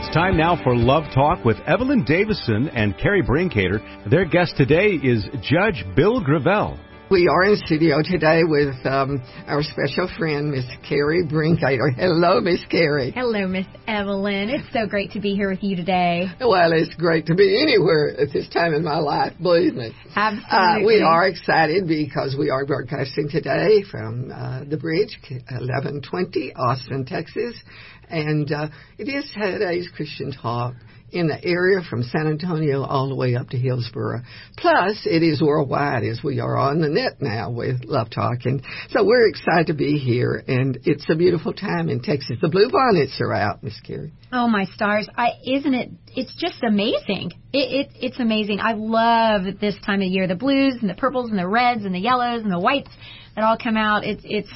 It's time now for Love Talk with Evelyn Davison and Carrie Brinkater. Their guest today is Judge Bill Gravell. We are in studio today with um, our special friend, Miss Carrie Brinkater. Hello, Miss Carrie. Hello, Miss Evelyn. It's so great to be here with you today. Well, it's great to be anywhere at this time in my life, believe me. Absolutely. Uh, we are excited because we are broadcasting today from uh, the bridge, 1120, Austin, Texas. And uh, it is today's Christian Talk in the area from San Antonio all the way up to Hillsboro. Plus, it is worldwide as we are on the net now with Love Talk. And so we're excited to be here, and it's a beautiful time in Texas. The blue bonnets are out, Miss Carrie. Oh my stars! I isn't it? It's just amazing. It, it it's amazing. I love this time of year. The blues and the purples and the reds and the yellows and the whites that all come out. It's it's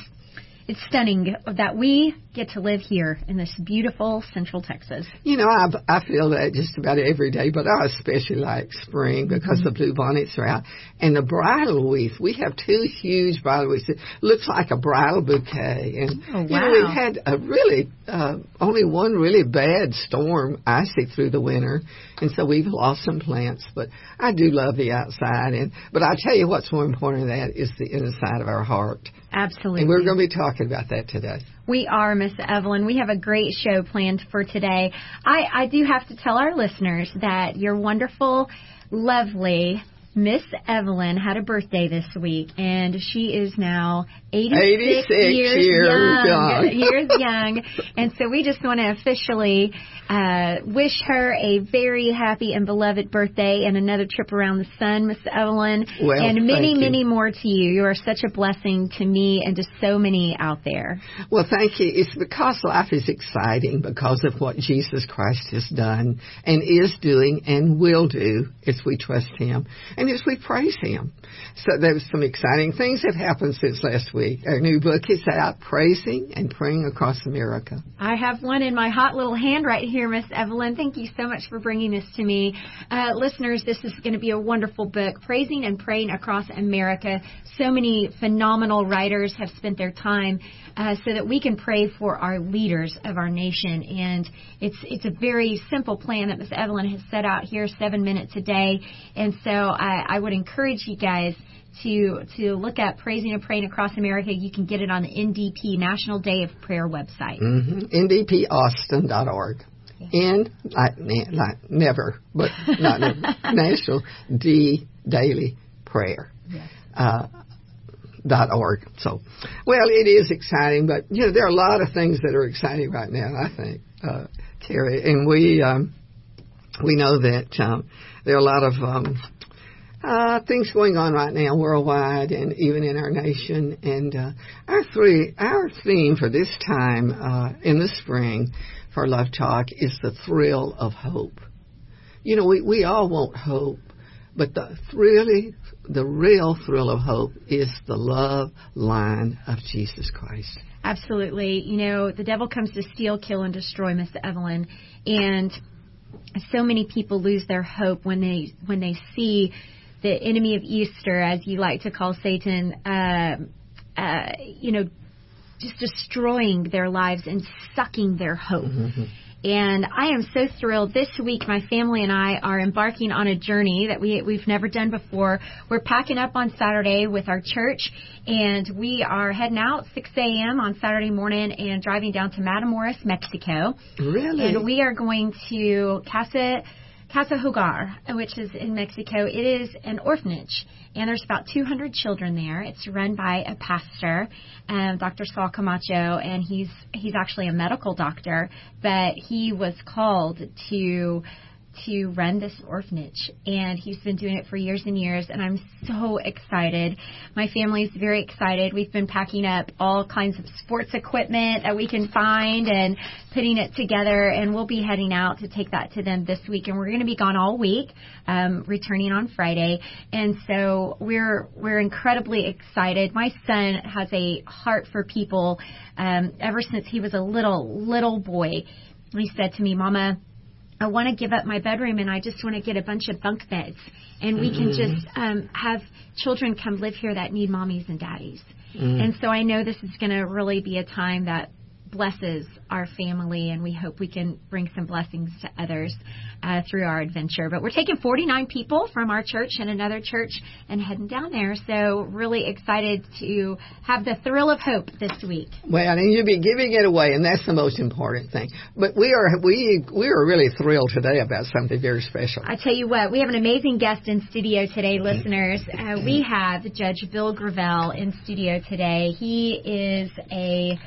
it's stunning that we get to live here in this beautiful Central Texas. You know, I, I feel that just about every day, but I especially like spring because mm-hmm. the blue bonnets are out. And the bridal wreath, we have two huge bridal wreaths. It looks like a bridal bouquet. And, oh, wow. you know, we've had a really, uh, only one really bad storm icy through the winter. And so we've lost some plants, but I do love the outside. And, but I tell you what's more important than that is the inside of our heart. Absolutely. And we're going to be talking about that today. We are, Miss Evelyn. We have a great show planned for today. I, I do have to tell our listeners that your wonderful, lovely Miss Evelyn had a birthday this week, and she is now 86, 86 years, years young, young. years young. And so we just want to officially uh, wish her a very happy and beloved birthday and another trip around the sun, Miss Evelyn, well, and many, many more to you. You are such a blessing to me and to so many out there. Well, thank you. It's because life is exciting because of what Jesus Christ has done and is doing and will do as we trust Him and as we praise Him. So there's some exciting things that happened since last week. Our new book is out, Praising and Praying Across America. I have one in my hot little hand right here, Miss Evelyn. Thank you so much for bringing this to me. Uh, listeners, this is going to be a wonderful book, Praising and Praying Across America. So many phenomenal writers have spent their time uh, so that we can pray for our leaders of our nation. And it's it's a very simple plan that Miss Evelyn has set out here, seven minutes a day. And so I, I would encourage you guys to to look at praising and praying across America. You can get it on the NDP National Day of Prayer website. Mm-hmm. NDPAustin.org. N like, like never, but not never. National D Daily Prayer. Yes. Uh, dot org. So, well, it is exciting, but you know there are a lot of things that are exciting right now. I think, uh, Carrie, and we um, we know that um, there are a lot of um, uh, things going on right now worldwide and even in our nation. And uh, our three, our theme for this time uh, in the spring for Love Talk is the thrill of hope. You know, we, we all want hope, but the really the real thrill of hope is the love line of Jesus Christ. Absolutely. You know, the devil comes to steal, kill, and destroy, Miss Evelyn, and so many people lose their hope when they when they see the enemy of Easter, as you like to call Satan, uh, uh, you know, just destroying their lives and sucking their hope. Mm-hmm. And I am so thrilled. This week, my family and I are embarking on a journey that we, we've never done before. We're packing up on Saturday with our church, and we are heading out 6 a.m. on Saturday morning and driving down to Matamoros, Mexico. Really? And we are going to Casa Casa Hogar, which is in Mexico. It is an orphanage, and there's about 200 children there. It's run by a pastor, um, Dr. Saul Camacho, and he's he's actually a medical doctor, but he was called to to run this orphanage and he's been doing it for years and years and I'm so excited. My family's very excited. We've been packing up all kinds of sports equipment that we can find and putting it together and we'll be heading out to take that to them this week and we're going to be gone all week, um, returning on Friday. And so we're we're incredibly excited. My son has a heart for people um, ever since he was a little little boy. He said to me, "Mama, I want to give up my bedroom and I just want to get a bunch of bunk beds and we can Mm-hmm. just um, have children come live here that need mommies and daddies. Mm. And so I know this is going to really be a time that blesses our family, and we hope we can bring some blessings to others uh, through our adventure. But we're taking 49 people from our church and another church and heading down there. So really excited to have the thrill of hope this week. Well, and you'll be giving it away, and that's the most important thing. But we are we we are really thrilled today about something very special. I tell you what, we have an amazing guest in studio today, listeners. Uh, we have Judge Bill Gravell in studio today. He is a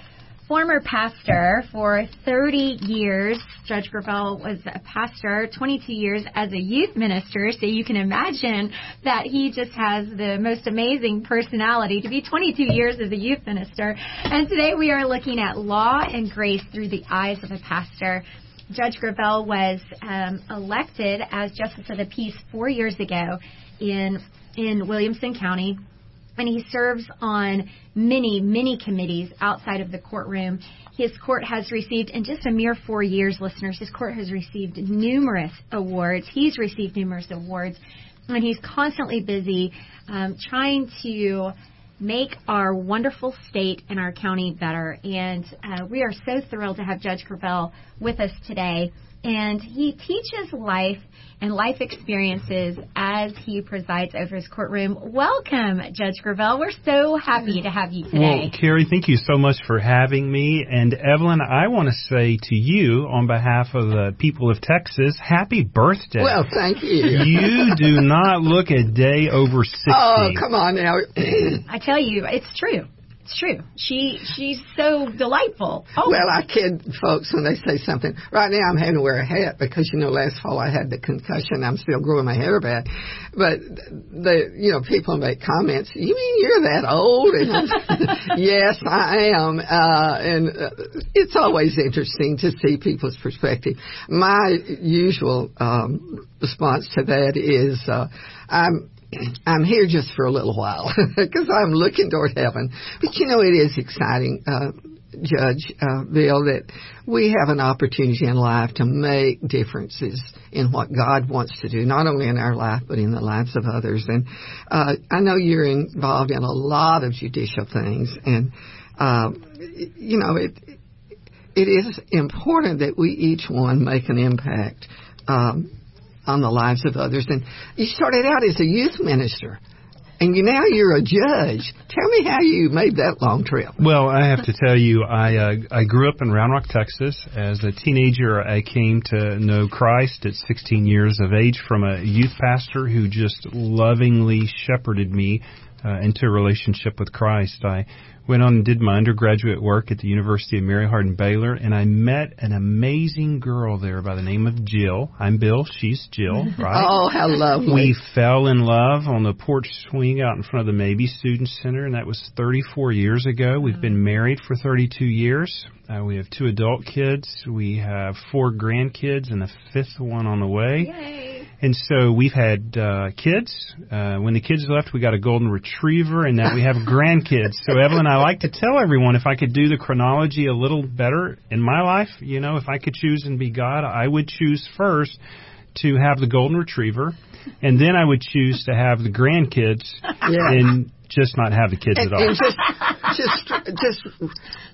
former pastor for 30 years. Judge Gravell was a pastor 22 years as a youth minister, so you can imagine that he just has the most amazing personality to be 22 years as a youth minister. And today we are looking at law and grace through the eyes of a pastor. Judge Gravell was um, elected as Justice of the Peace four years ago in in Williamson County and he serves on many, many committees outside of the courtroom. His court has received, in just a mere four years, listeners, his court has received numerous awards. He's received numerous awards, and he's constantly busy um, trying to make our wonderful state and our county better. And uh, we are so thrilled to have Judge Gravell with us today and he teaches life and life experiences as he presides over his courtroom. Welcome, Judge Gravell. We're so happy to have you today. Well, Carrie, thank you so much for having me. And Evelyn, I want to say to you, on behalf of the people of Texas, happy birthday. Well, thank you. You do not look a day over 60. Oh, come on now. I tell you, it's true. It's true. She she's so delightful. Oh. Well, I kid folks when they say something. Right now, I'm having to wear a hat because you know last fall I had the concussion. I'm still growing my hair back, but the you know people make comments. You mean you're that old? And I'm, yes, I am. Uh, and uh, it's always interesting to see people's perspective. My usual um, response to that is uh, I'm I'm here just for a little while because I'm looking toward heaven. But you know, it is exciting, uh, Judge uh, Bill, that we have an opportunity in life to make differences in what God wants to do, not only in our life but in the lives of others. And uh, I know you're involved in a lot of judicial things, and uh, you know it. It is important that we each one make an impact. Um, on the lives of others. And you started out as a youth minister. And you, now you're a judge. Tell me how you made that long trip. Well, I have to tell you, I uh, I grew up in Round Rock, Texas. As a teenager, I came to know Christ at 16 years of age from a youth pastor who just lovingly shepherded me uh, into a relationship with Christ. I went on and did my undergraduate work at the University of Mary Hardin Baylor, and I met an amazing girl there by the name of Jill. I'm Bill, she's Jill, right? oh, how lovely. We fell in love on the porch swing out in front of the Mabee Student Center, and that was 34 years ago. We've been married for 32 years. Uh, we have two adult kids. We have four grandkids, and a fifth one on the way. Yay. And so we've had uh, kids. Uh, when the kids left, we got a golden retriever, and now we have grandkids. So Evelyn, I like to tell everyone if I could do the chronology a little better in my life, you know, if I could choose and be God, I would choose first to have the golden retriever, and then I would choose to have the grandkids, Yeah. and just not have the kids And, at all. just, just, just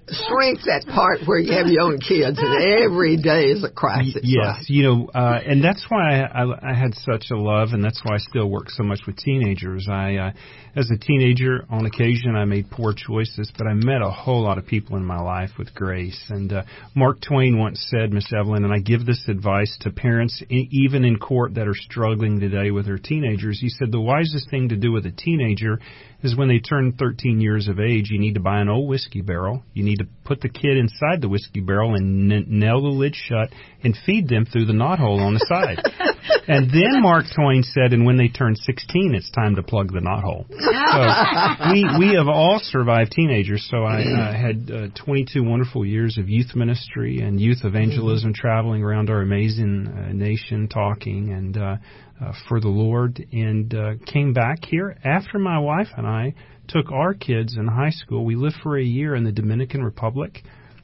shrink that part where you have your own kids, and every day is a crisis. Yes, right? you know, uh, and that's why I, I, I had such a love, and that's why I still work so much with teenagers. I, uh, as a teenager, on occasion, I made poor choices, but I met a whole lot of people in my life with grace. And uh, Mark Twain once said, Miss Evelyn, and I give this advice to parents, e- even in court, that are struggling today with their teenagers. He said the wisest thing to do with a teenager is when they turn 13 years of age, you need to buy an old whiskey barrel. You need to put the kid inside the whiskey barrel and n- nail the lid shut and feed them through the knothole on the side. and then Mark Twain said, and when they turn 16, it's time to plug the knothole. So we we have all survived teenagers. So I uh, had uh, 22 wonderful years of youth ministry and youth evangelism, traveling around our amazing uh, nation, talking and. Uh, uh, for the Lord and uh, came back here after my wife and I took our kids in high school. We lived for a year in the Dominican Republic.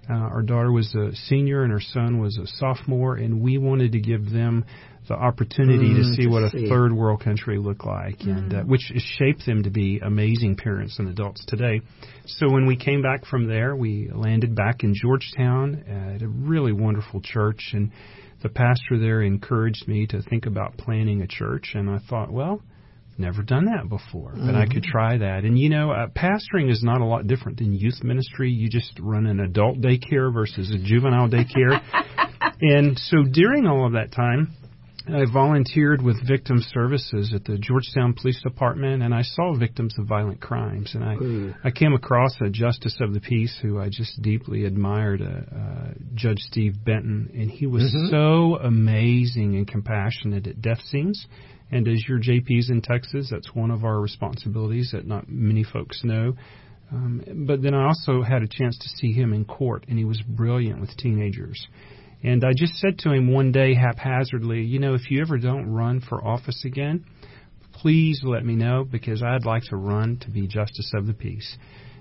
Uh, our daughter was a senior and her son was a sophomore, and we wanted to give them the opportunity mm, to see to what see a third world country looked like, mm. and uh, which shaped them to be amazing parents and adults today. So when we came back from there, we landed back in Georgetown at a really wonderful church, and the pastor there encouraged me to think about planning a church, and I thought, well never done that before, but mm-hmm. I could try that. And you know, uh, pastoring is not a lot different than youth ministry. You just run an adult daycare versus a juvenile daycare. and so during all of that time, I volunteered with victim services at the Georgetown Police Department, and I saw victims of violent crimes. And I, I came across a justice of the peace who I just deeply admired, uh, uh, Judge Steve Benton, and he was mm-hmm. so amazing and compassionate at death scenes and as your JPs in Texas, that's one of our responsibilities that not many folks know. Um, but then I also had a chance to see him in court, and he was brilliant with teenagers. And I just said to him one day haphazardly, you know, if you ever don't run for office again, please let me know because I'd like to run to be Justice of the Peace.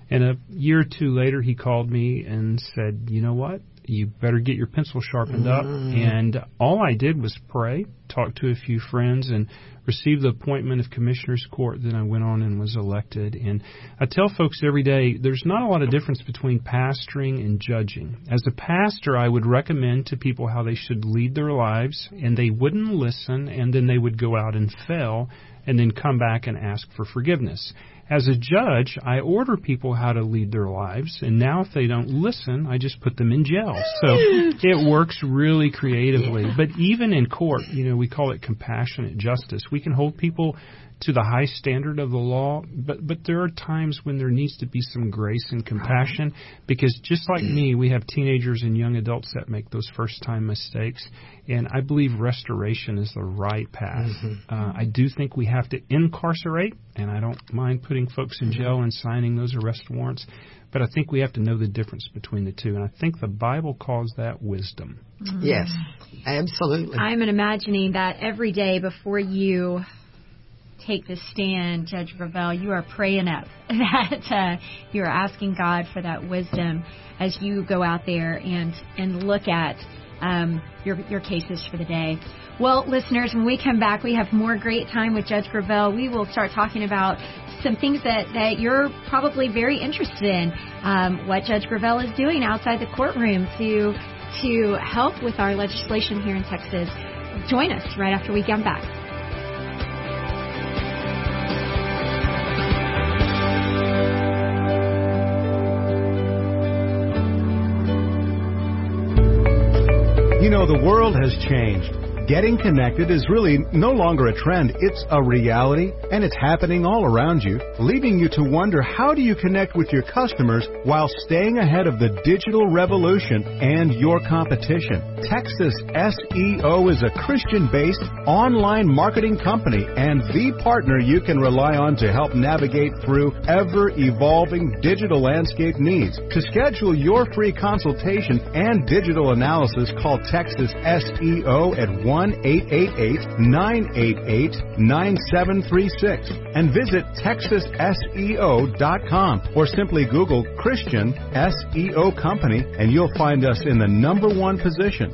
And a year or two later, he called me and said, you know what? You better get your pencil sharpened mm. up. And all I did was pray, talk to a few friends, and receive the appointment of commissioner's court. Then I went on and was elected. And I tell folks every day there's not a lot of difference between pastoring and judging. As a pastor, I would recommend to people how they should lead their lives, and they wouldn't listen, and then they would go out and fail, and then come back and ask for forgiveness. As a judge, I order people how to lead their lives, and now if they don't listen, I just put them in jail. So it works really creatively. Yeah. But even in court, you know, we call it compassionate justice. We can hold people to the high standard of the law, but but there are times when there needs to be some grace and compassion because just like me, we have teenagers and young adults that make those first time mistakes, and I believe restoration is the right path. Mm-hmm. Uh, I do think we have to incarcerate, and I don't mind putting folks in jail and signing those arrest warrants. But I think we have to know the difference between the two, and I think the Bible calls that wisdom. Yes, absolutely. I'm imagining that every day before you take this stand, Judge Gravell, you are praying up that uh, you're asking God for that wisdom as you go out there and and look at um, your your cases for the day. Well, listeners, when we come back, we have more great time with Judge Gravell. We will start talking about some things that, that you're probably very interested in. Um, what Judge Gravell is doing outside the courtroom to to help with our legislation here in Texas. Join us right after we come back. The world has changed. Getting connected is really no longer a trend, it's a reality, and it's happening all around you, leaving you to wonder how do you connect with your customers while staying ahead of the digital revolution and your competition. Texas SEO is a Christian based online marketing company and the partner you can rely on to help navigate through ever evolving digital landscape needs. To schedule your free consultation and digital analysis, call Texas SEO at 1 1 888 988 9736 and visit texasseo.com or simply Google Christian SEO Company and you'll find us in the number one position.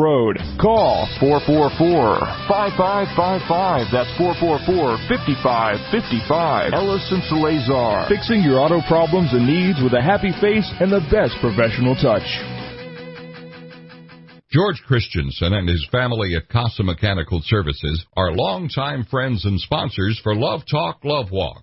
Road. Call 444-5555. That's 444-5555. Ellison Salazar. Fixing your auto problems and needs with a happy face and the best professional touch. George Christensen and his family at Casa Mechanical Services are longtime friends and sponsors for Love Talk, Love Walk.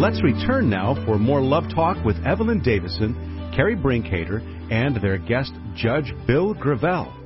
Let's return now for more Love Talk with Evelyn Davison, Carrie Brinkhater, and their guest, Judge Bill Gravell.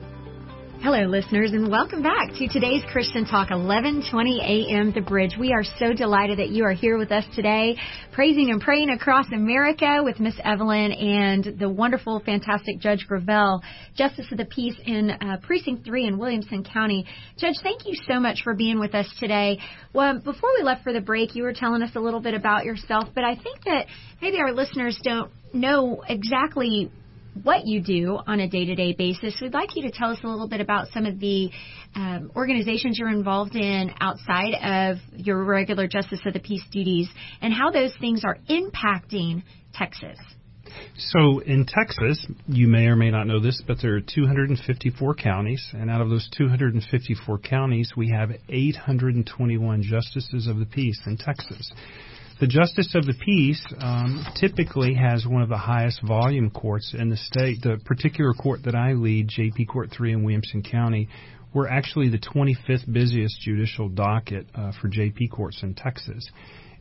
Hello, listeners, and welcome back to today's Christian Talk, 11:20 a.m. The Bridge. We are so delighted that you are here with us today, praising and praying across America with Miss Evelyn and the wonderful, fantastic Judge Gravell, Justice of the Peace in uh, Precinct 3 in Williamson County. Judge, thank you so much for being with us today. Well, before we left for the break, you were telling us a little bit about yourself, but I think that maybe our listeners don't know exactly what you do on a day to day basis. We'd like you to tell us a little bit about some of the um, organizations you're involved in outside of your regular Justice of the Peace duties and how those things are impacting Texas. So in Texas, you may or may not know this, but there are 254 counties, and out of those 254 counties, we have 821 justices of the peace in Texas. The Justice of the Peace um, typically has one of the highest volume courts in the state. The particular court that I lead, JP Court 3 in Williamson County, we're actually the 25th busiest judicial docket uh, for JP courts in Texas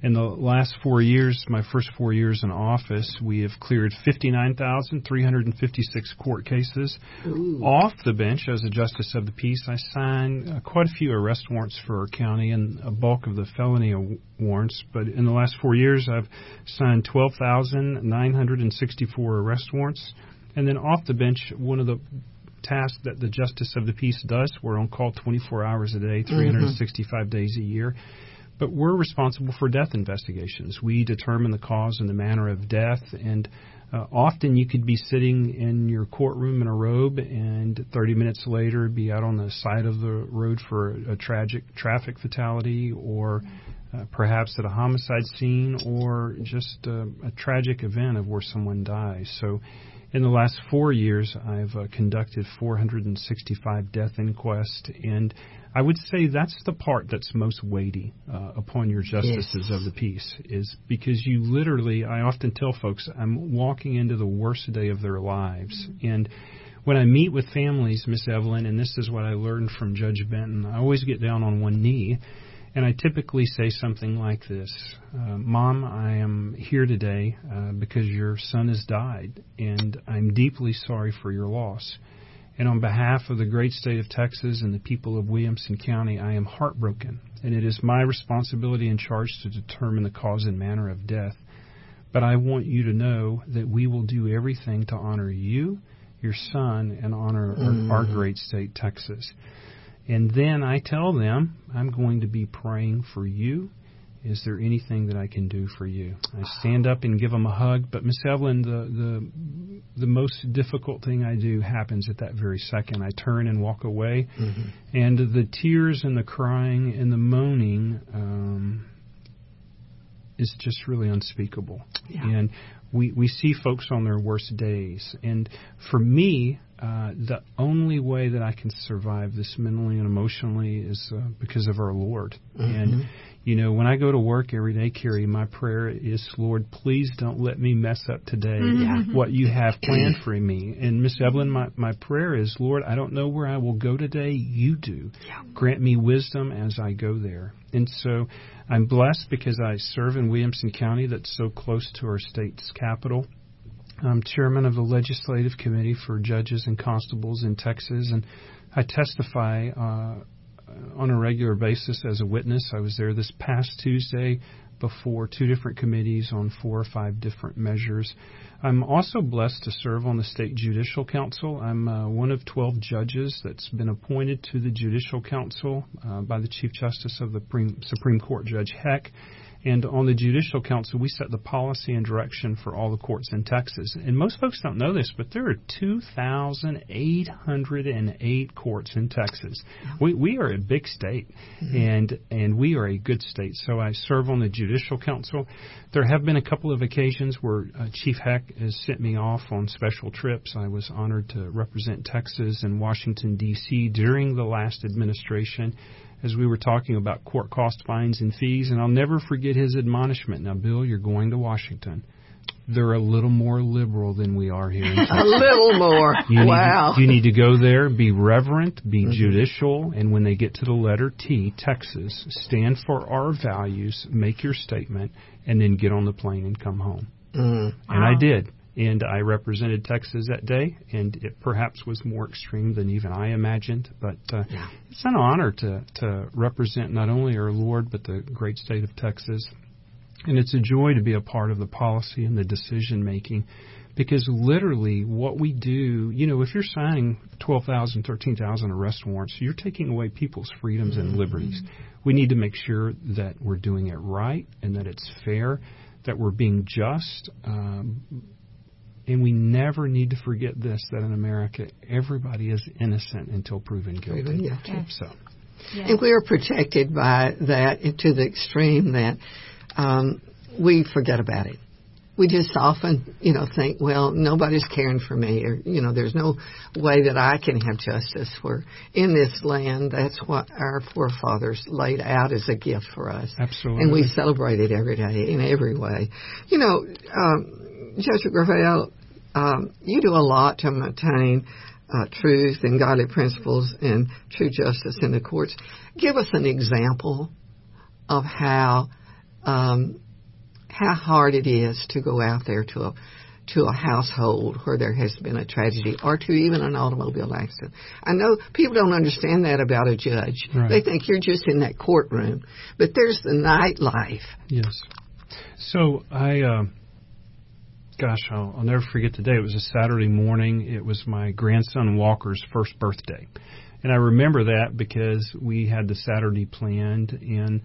in the last four years, my first four years in office, we have cleared 59,356 court cases. Ooh. Off the bench as a justice of the peace, I signed uh, quite a few arrest warrants for our county and a bulk of the felony warrants. But in the last four years, I've signed 12,964 arrest warrants. And then off the bench, one of the tasks that the justice of the peace does, we're on call 24 hours a day, 365 mm-hmm. days a year but we're responsible for death investigations. We determine the cause and the manner of death, and uh, often you could be sitting in your courtroom in a robe, and 30 minutes later be out on the side of the road for a, tragic traffic fatality, or uh, perhaps at a homicide scene, or just a, a tragic event of where someone dies. So in the last four years, I've uh, conducted 465 death inquests, and I would say that's the part that's most weighty uh, upon your justices yes. of the peace, is because you literally, I often tell folks, I'm walking into the worst day of their lives. And when I meet with families, Miss Evelyn, and this is what I learned from Judge Benton, I always get down on one knee and I typically say something like this uh, Mom, I am here today uh, because your son has died, and I'm deeply sorry for your loss. And on behalf of the great state of Texas and the people of Williamson County, I am heartbroken, and it is my responsibility and charge to determine the cause and manner of death. But I want you to know that we will do everything to honor you, your son, and honor mm. our, our great state, Texas. And then I tell them, I'm going to be praying for you. Is there anything that I can do for you? I stand up and give them a hug, but Miss Evelyn, the the the most difficult thing I do happens at that very second. I turn and walk away, mm-hmm. and the tears and the crying and the moaning um, is just really unspeakable. Yeah. And we we see folks on their worst days, and for me, uh, the only way that I can survive this mentally and emotionally is uh, because of our Lord. Mm-hmm. And you know, when I go to work every day, Carrie, my prayer is, Lord, please don't let me mess up today mm-hmm. what you have planned for me. And Miss Evelyn, my my prayer is, Lord, I don't know where I will go today. You do. Yeah. Grant me wisdom as I go there. And so, I'm blessed because I serve in Williamson County, that's so close to our state's capital I'm chairman of the legislative committee for judges and constables in Texas, and I testify uh, on a regular basis as a witness. I was there this past Tuesday before two different committees on four or five different measures. I'm also blessed to serve on the State Judicial Council. I'm uh, one of 12 judges that's been appointed to the Judicial Council uh, by the Chief Justice of the Supreme Court, Judge Hecht. And on the Judicial Council, we set the policy and direction for all the courts in Texas. And most folks don't know this, but there are 2,808 courts in Texas. We, we are a big state, mm-hmm. and and we are a good state. So I serve on the Judicial Council. There have been a couple of occasions where uh, Chief Hecht has sent me off on special trips. I was honored to represent Texas and Washington, D.C. during the last administration as we were talking about court cost fines and fees, and I'll never forget his admonishment. Now, Bill, you're going to Washington. They're a little more liberal than we are here. a little more. You wow. Need, you need to go there, be reverent, be mm-hmm. judicial, and when they get to the letter T, Texas, stand for our values, make your statement, and then get on the plane and come home. Mm. And wow. I did and I represented Texas that day, and it perhaps was more extreme than even I imagined. But uh, yeah. it's an honor to to represent not only our Lord but the great state of Texas, and it's a joy to be a part of the policy and the decision making. Because literally, what we do, you know, if you're signing 12,000, 13,000 arrest warrants, you're taking away people's freedoms and liberties. We need to make sure that we're doing it right and that it's fair, that we're being just, um, and we never need to forget this that in America, everybody is innocent until proven guilty. Yeah. Yes. So. Yeah. And we are protected by that to the extreme that um, we forget about it. We just often, you know, think, well, nobody's caring for me, or you know, there's no way that I can have justice. Where in this land, that's what our forefathers laid out as a gift for us, absolutely, and we celebrate it every day in every way. You know, um, Judge Gravell, um, you do a lot to maintain uh, truth and godly principles and true justice in the courts. Give us an example of how um, how hard it is to go out there to a to a household where there has been a tragedy or to even an automobile accident. I know people don't understand that about a judge. Right. They think you're just in that courtroom, but there's the nightlife. Yes. So I. Uh gosh, I'll, I'll never forget the day. It was a Saturday morning. It was my grandson Walker's first birthday. And I remember that because we had the Saturday planned and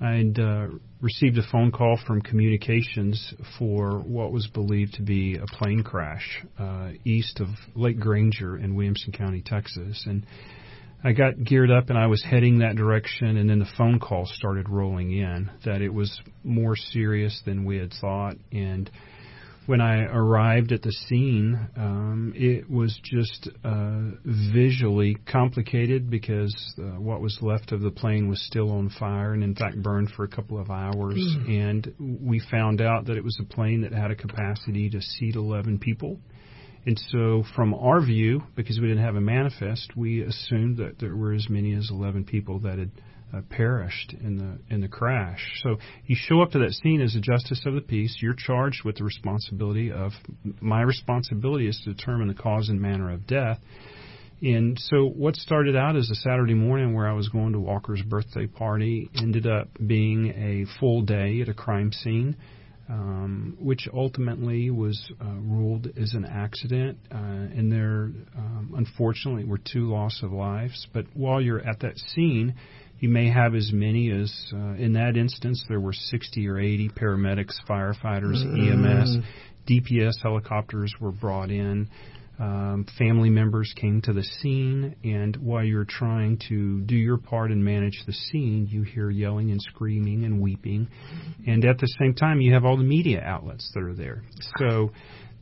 I'd uh, received a phone call from communications for what was believed to be a plane crash uh, east of Lake Granger in Williamson County, Texas. And I got geared up and I was heading that direction, and then the phone call started rolling in that it was more serious than we had thought. And when I arrived at the scene, um, it was just uh, visually complicated because uh, what was left of the plane was still on fire and, in fact, burned for a couple of hours. Mm. And we found out that it was a plane that had a capacity to seat 11 people. And so, from our view, because we didn't have a manifest, we assumed that there were as many as 11 people that had uh, perished in the in the crash. So you show up to that scene as a justice of the peace. You're charged with the responsibility of my responsibility is to determine the cause and manner of death. And so what started out as a Saturday morning where I was going to Walker's birthday party ended up being a full day at a crime scene. Um, which ultimately was uh, ruled as an accident, uh, and there, um, unfortunately, were two loss of lives. But while you're at that scene, you may have as many as, uh, in that instance, there were 60 or 80 paramedics, firefighters, mm-hmm. EMS, DPS helicopters were brought in. Um, family members came to the scene, and while you're trying to do your part and manage the scene, you hear yelling and screaming and weeping. And at the same time, you have all the media outlets that are there. So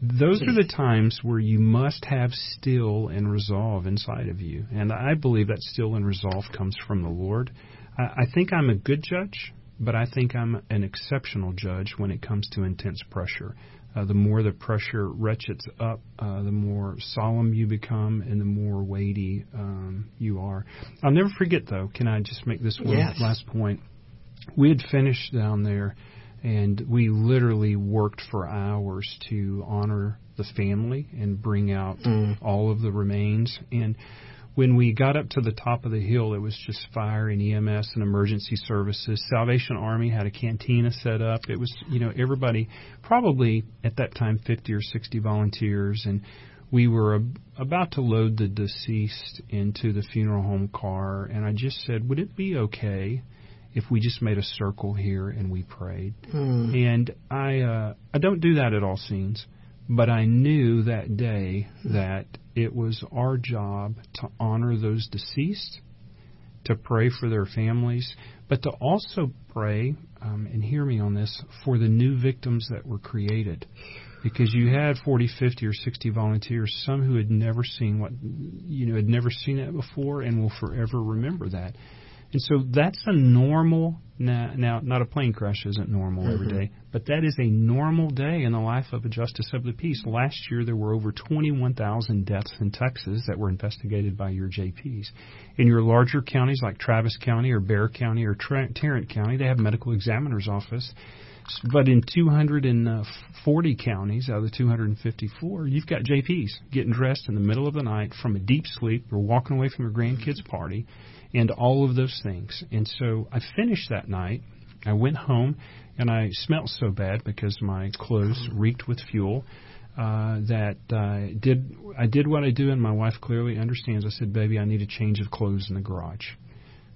those are the times where you must have still and resolve inside of you. And I believe that still and resolve comes from the Lord. I, I think I'm a good judge, but I think I'm an exceptional judge when it comes to intense pressure. Uh, the more the pressure ratchets up, uh, the more solemn you become and the more weighty um, you are. I'll never forget, though, can I just make this one yes. last point? We had finished down there and we literally worked for hours to honor the family and bring out Mm. all of the remains. And when we got up to the top of the hill, it was just fire and EMS and emergency services. Salvation Army had a cantina set up. It was, you know, everybody, probably at that time 50 or 60 volunteers, and we were ab- about to load the deceased into the funeral home car, and I just said, would it be okay if we just made a circle here and we prayed? Mm. And I, uh, I don't do that at all scenes, but I knew that day that it was our job to honor those deceased, to pray for their families, but to also pray, um, and hear me on this, for the new victims that were created. Because you had 40, 50, or 60 volunteers, some who had never seen what, you know, had never seen it before and will forever remember that. And so that's a normal now, now not a plane crash isn't normal every mm-hmm. day, but that is a normal day in the life of a justice of the peace. Last year there were over 21,000 deaths in Texas that were investigated by your JPs. In your larger counties like Travis County or Bexar County or Tra- Tarrant County, they have medical examiner's office. But in 240 counties out of the 254, you've got JPs getting dressed in the middle of the night from a deep sleep or walking away from your grandkids' party and all of those things. And so I finished that night. I went home and I smelled so bad because my clothes reeked with fuel uh, that I did I did what I do, and my wife clearly understands. I said, "Baby, I need a change of clothes in the garage."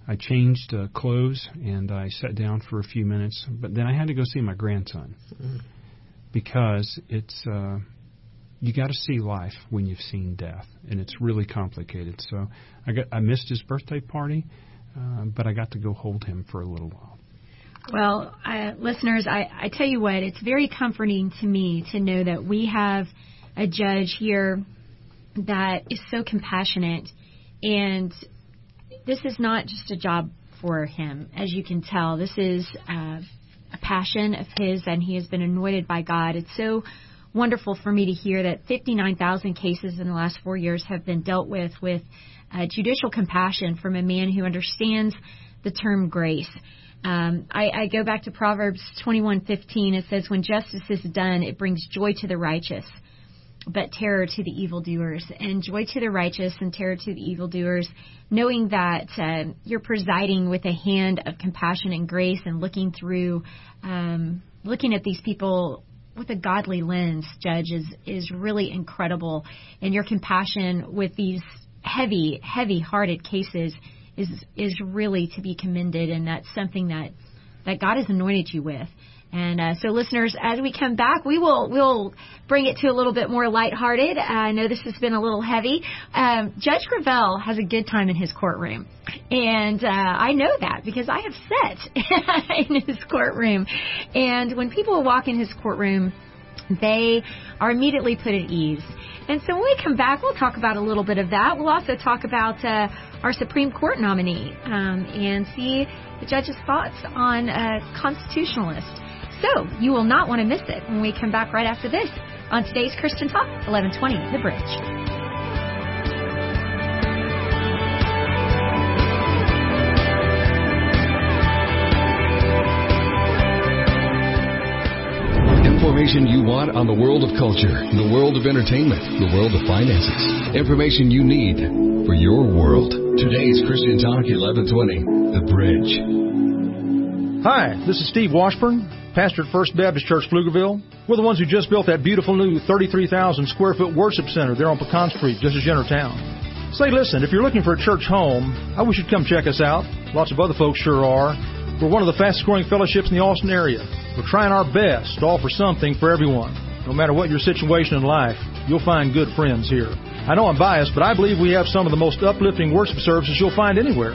I changed uh, clothes and I sat down for a few minutes, but then I had to go see my grandson because it's uh, you got to see life when you've seen death, and it's really complicated. So I got I missed his birthday party, uh, but I got to go hold him for a little while. Well, listeners, I, I tell you what, it's very comforting to me to know that we have a judge here that is so compassionate, and this is not just a job for him, as you can tell. This is uh, a passion of his, and he has been anointed by God. It's so wonderful for me to hear that 59,000 cases in the last four years have been dealt with with uh, judicial compassion from a man who understands the term grace. Um, I, I go back to Proverbs 21:15. It says, "When justice is done, it brings joy to the righteous, but terror to the evildoers." And joy to the righteous and terror to the evildoers, knowing that uh, you're presiding with a hand of compassion and grace, and looking through, um, looking at these people with a godly lens, Judge, is is really incredible. And your compassion with these heavy, heavy-hearted cases is is really to be commended, and that's something that that God has anointed you with. And uh, so, listeners, as we come back, we will we'll bring it to a little bit more lighthearted. Uh, I know this has been a little heavy. Um, Judge Gravell has a good time in his courtroom, and uh, I know that because I have sat in his courtroom. And when people walk in his courtroom, they are immediately put at ease. And so when we come back, we'll talk about a little bit of that. We'll also talk about uh, our Supreme Court nominee um, and see the judge's thoughts on a constitutionalist. So you will not want to miss it when we come back right after this on today's Christian Talk, 1120 The Bridge. Information you want on the world of culture, the world of entertainment, the world of finances. Information you need for your world. Today's Christian Talk 1120, The Bridge. Hi, this is Steve Washburn, pastor at First Baptist Church, Pflugerville. We're the ones who just built that beautiful new 33,000 square foot worship center there on Pecan Street, just as you town. Say, listen, if you're looking for a church home, I wish you'd come check us out. Lots of other folks sure are. We're one of the fastest growing fellowships in the Austin area. We're trying our best to offer something for everyone. No matter what your situation in life, you'll find good friends here. I know I'm biased, but I believe we have some of the most uplifting worship services you'll find anywhere.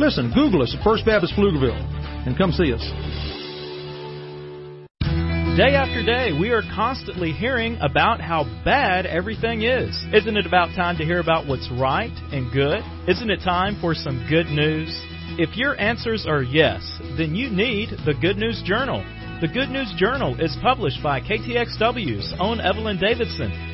Listen, Google us at First Baptist Pflugerville and come see us. Day after day, we are constantly hearing about how bad everything is. Isn't it about time to hear about what's right and good? Isn't it time for some good news? If your answers are yes, then you need the Good News Journal. The Good News Journal is published by KTXW's own Evelyn Davidson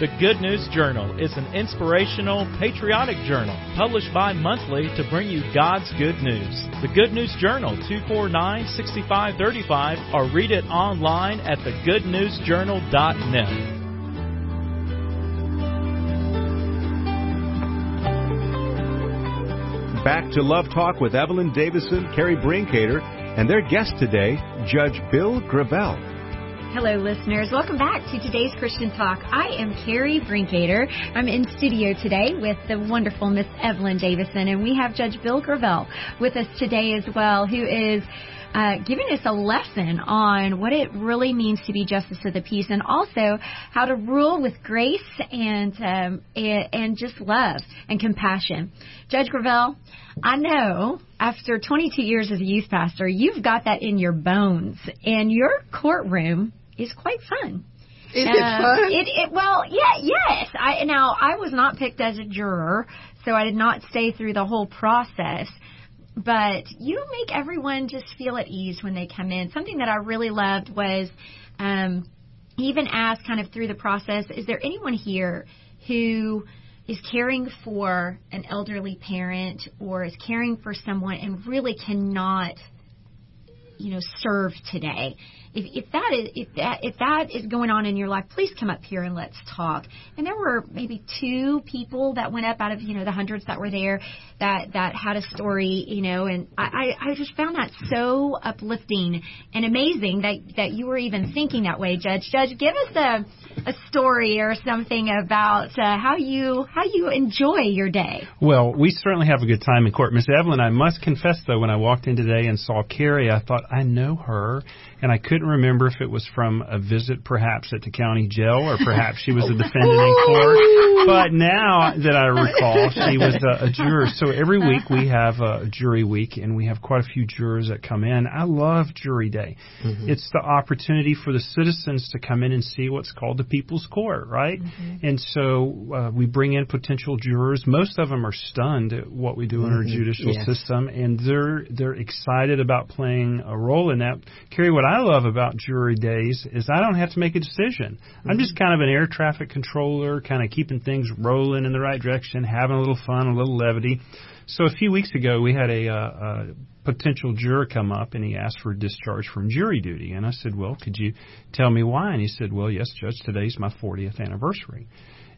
The Good News Journal is an inspirational, patriotic journal published bi monthly to bring you God's good news. The Good News Journal, 249 6535, or read it online at thegoodnewsjournal.net. Back to Love Talk with Evelyn Davison, Carrie Brinkater, and their guest today, Judge Bill Gravell. Hello, listeners. Welcome back to today's Christian Talk. I am Carrie Brinkater. I'm in studio today with the wonderful Miss Evelyn Davison, and we have Judge Bill Gravell with us today as well, who is uh, giving us a lesson on what it really means to be justice of the peace, and also how to rule with grace and um, and just love and compassion. Judge Gravell, I know after 22 years as a youth pastor, you've got that in your bones, and your courtroom is quite fun. Is uh, it fun? It, it well, yeah, yes. I now I was not picked as a juror, so I did not stay through the whole process. But you make everyone just feel at ease when they come in. Something that I really loved was um, even asked kind of through the process, is there anyone here who is caring for an elderly parent or is caring for someone and really cannot you know serve today if, if that is if that if that is going on in your life, please come up here and let's talk. And there were maybe two people that went up out of you know the hundreds that were there that that had a story, you know, and I I just found that so uplifting and amazing that that you were even thinking that way, Judge. Judge, give us a a story or something about uh, how you how you enjoy your day. Well, we certainly have a good time in court, Miss Evelyn. I must confess though, when I walked in today and saw Carrie, I thought I know her and I couldn't remember if it was from a visit perhaps at the county jail or perhaps she was a defendant in court. But now that I recall, she was a, a juror. So every week we have a jury week and we have quite a few jurors that come in. I love jury day. Mm-hmm. It's the opportunity for the citizens to come in and see what's called the people's court, right? Mm-hmm. And so uh, we bring in potential jurors. Most of them are stunned at what we do mm-hmm. in our mm-hmm. judicial yes. system and they're they're excited about playing a role in that. Carrie, what I love about jury days is I don't have to make a decision. Mm-hmm. I'm just kind of an air traffic controller, kind of keeping things rolling in the right direction, having a little fun, a little levity. So a few weeks ago, we had a, uh, a potential juror come up and he asked for discharge from jury duty. And I said, Well, could you tell me why? And he said, Well, yes, Judge, today's my 40th anniversary.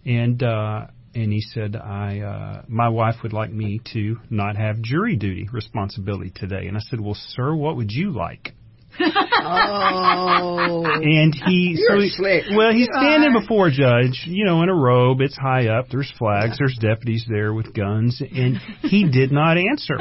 And, uh, and he said, "I uh, my wife would like me to not have jury duty responsibility today." And I said, "Well, sir, what would you like?" Oh. And he, You're so he, slick. well, he's standing before a judge, you know, in a robe. It's high up. There's flags. There's deputies there with guns, and he did not answer.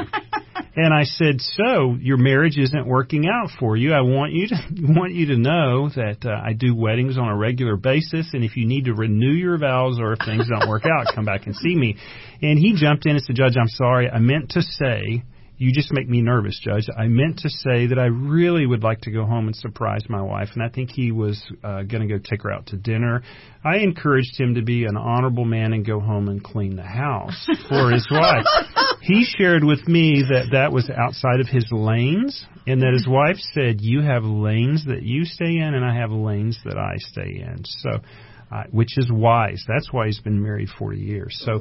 And I said, "So your marriage isn't working out for you. I want you to want you to know that uh, I do weddings on a regular basis, and if you need to renew your vows or if things don't work out, come back and see me." And he jumped in and said, "Judge, I'm sorry. I meant to say." You just make me nervous, Judge. I meant to say that I really would like to go home and surprise my wife, and I think he was uh, going to go take her out to dinner. I encouraged him to be an honorable man and go home and clean the house for his wife. He shared with me that that was outside of his lanes, and that his wife said, "You have lanes that you stay in, and I have lanes that I stay in." So uh, which is wise. That's why he's been married 40 years. So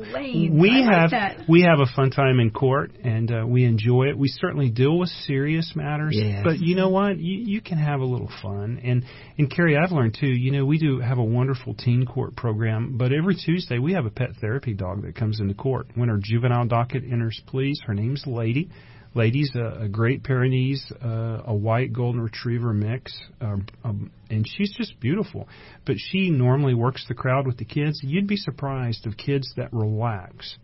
we have we have a fun time in court, and uh, we enjoy it. We certainly deal with serious matters, yes. but you know what? You, you can have a little fun. And and Carrie, I've learned too. You know, we do have a wonderful teen court program, but every Tuesday we have a pet therapy dog that comes into court. When our juvenile docket enters please, her name's Lady. Ladies, a, a Great Pyrenees, uh, a white golden retriever mix, um, um, and she's just beautiful. But she normally works the crowd with the kids. You'd be surprised of kids that relax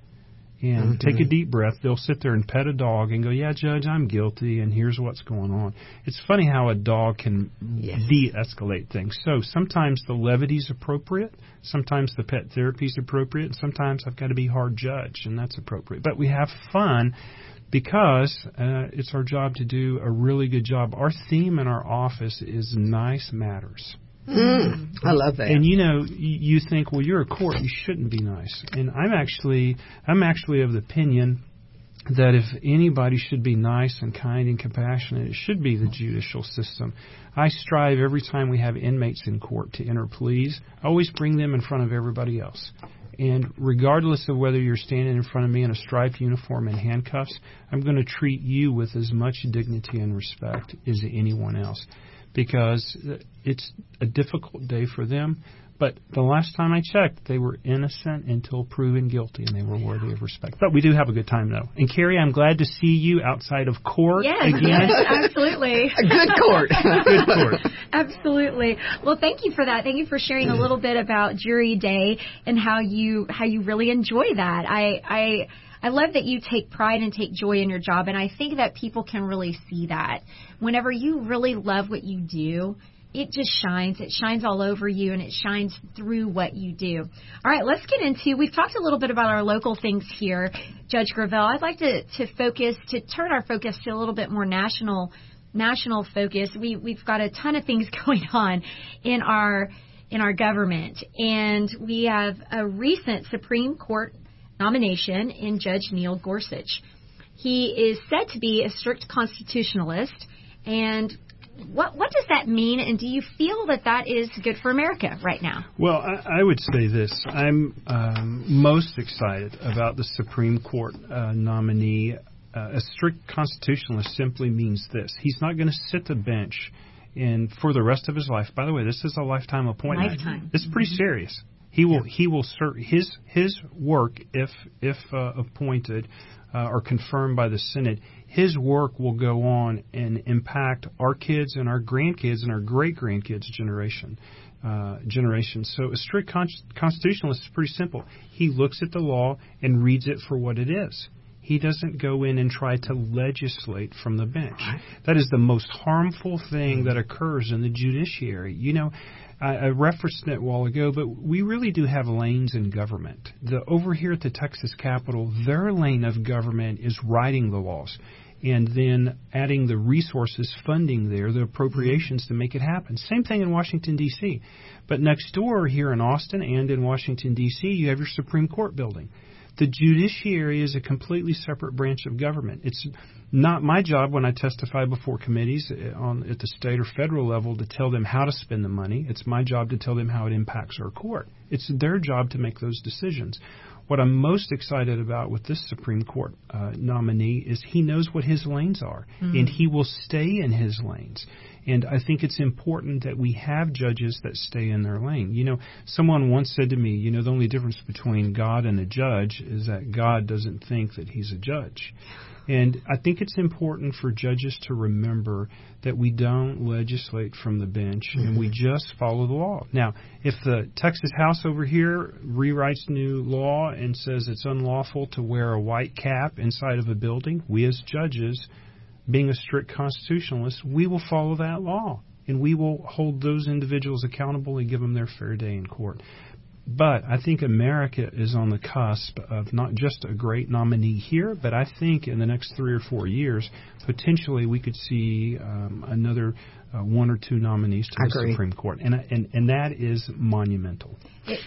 and Mm-hmm. take a deep breath. They'll sit there and pet a dog and go, "Yeah, Judge, I'm guilty, and here's what's going on." It's funny how a dog can Yes. de-escalate things. So sometimes the levity's appropriate, sometimes the pet therapy's appropriate, and sometimes I've got to be hard judge, and that's appropriate. But we have fun because uh, it's our job to do a really good job. Our theme in our office is nice matters. Mm, I love that. And you know, you think, well, you're a court, you shouldn't be nice. And I'm actually, I'm actually of the opinion that if anybody should be nice and kind and compassionate, it should be the judicial system. I strive every time we have inmates in court to enter pleas. I always bring them in front of everybody else. And regardless of whether you're standing in front of me in a striped uniform and handcuffs, I'm going to treat you with as much dignity and respect as anyone else because uh, it's a difficult day for them. But the last time I checked, they were innocent until proven guilty, and they were worthy of respect. But we do have a good time, though. And Carrie, I'm glad to see you outside of court Yes, again. yes, absolutely. a good court. Good court. Absolutely. Well, thank you for that. Thank you for sharing a little bit about Jury Day and how you how you really enjoy that. I I I love that you take pride and take joy in your job, and I think that people can really see that. Whenever you really love what you do, it just shines. It shines all over you and it shines through what you do. All right, let's get into. We've talked a little bit about our local things here, Judge Gravell. I'd like to to focus to turn our focus to a little bit more national national focus. We we've got a ton of things going on in our in our government, and we have a recent Supreme Court nomination in Judge Neil Gorsuch. He is said to be a strict constitutionalist, and what what does that mean? And do you feel that that is good for America right now? Well, I, I would say this. I'm um, most excited about the Supreme Court uh, nominee. Uh, a strict constitutionalist simply means this: he's not going to sit the bench and for the rest of his life. By the way, this is a lifetime appointment. Lifetime. This is pretty serious. He will he will serve his his work if if uh, appointed uh, or confirmed by the Senate. His work will go on and impact our kids and our grandkids and our great grandkids generation. Uh, generation. So a strict con- constitutionalist is pretty simple. He looks at the law and reads it for what it is. He doesn't go in and try to legislate from the bench. That is the most harmful thing that occurs in the judiciary. You know, I, I referenced it a while ago, but we really do have lanes in government. The over here at the Texas Capitol, their lane of government is writing the laws and then adding the resources funding there, the appropriations to make it happen. Same thing in Washington D.C. But next door here in Austin and in Washington D.C., you have your Supreme Court building. The judiciary is a completely separate branch of government. It's not my job when I testify before committees uh, on at the state or federal level to tell them how to spend the money. It's my job to tell them how it impacts our court. It's their job to make those decisions. What I'm most excited about with this Supreme Court uh, nominee is he knows what his lanes are, and he will stay in his lanes. And I think it's important that we have judges that stay in their lane. You know, someone once said to me, you know, the only difference between God and a judge is that God doesn't think that he's a judge. And I think it's important for judges to remember that we don't legislate from the bench and we mm-hmm. just follow the law. Now, if the Texas House over here rewrites new law and says it's unlawful to wear a white cap inside of a building, we as judges, being a strict constitutionalist, we will follow that law and we will hold those individuals accountable and give them their fair day in court. But I think America is on the cusp of not just a great nominee here, but I think in the next three or four years, potentially we could see um, another uh, one or two nominees to I the agree. Supreme Court, and, and and that is monumental.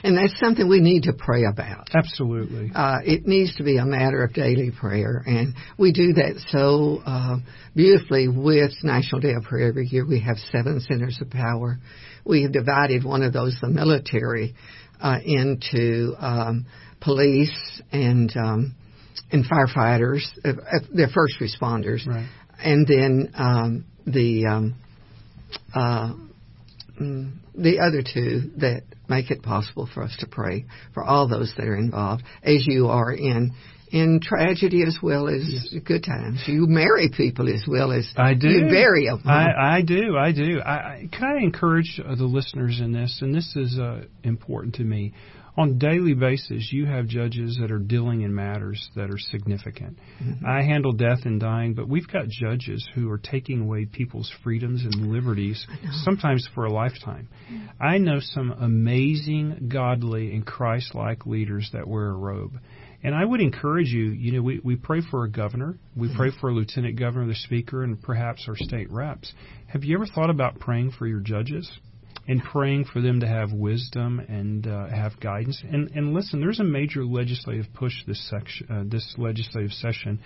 And that's something we need to pray about. Absolutely. Uh, it needs to be a matter of daily prayer, and we do that so uh, beautifully with National Day of Prayer every year. We have seven centers of power. We have divided one of those, the military, uh, into um, police and um, and firefighters, uh, uh, they're first responders, Right. and then um, the um, uh, mm, the other two that make it possible for us to pray for all those that are involved, as you are in in tragedy as well as good times. You marry people as well as I do. you bury them. I, I do. I do. I, I, can I encourage the listeners in this, and this is uh, important to me. On a daily basis, you have judges that are dealing in matters that are significant. Mm-hmm. I handle death and dying, but we've got judges who are taking away people's freedoms and liberties, sometimes for a lifetime. Mm-hmm. I know some amazing, godly, and Christ like leaders that wear a robe. And I would encourage you, you know, we, we pray for a governor, we pray for a lieutenant governor, the speaker, and perhaps our state reps. Have you ever thought about praying for your judges? and praying for them to have wisdom and uh, have guidance. And, and listen, there's a major legislative push this section, uh, this legislative session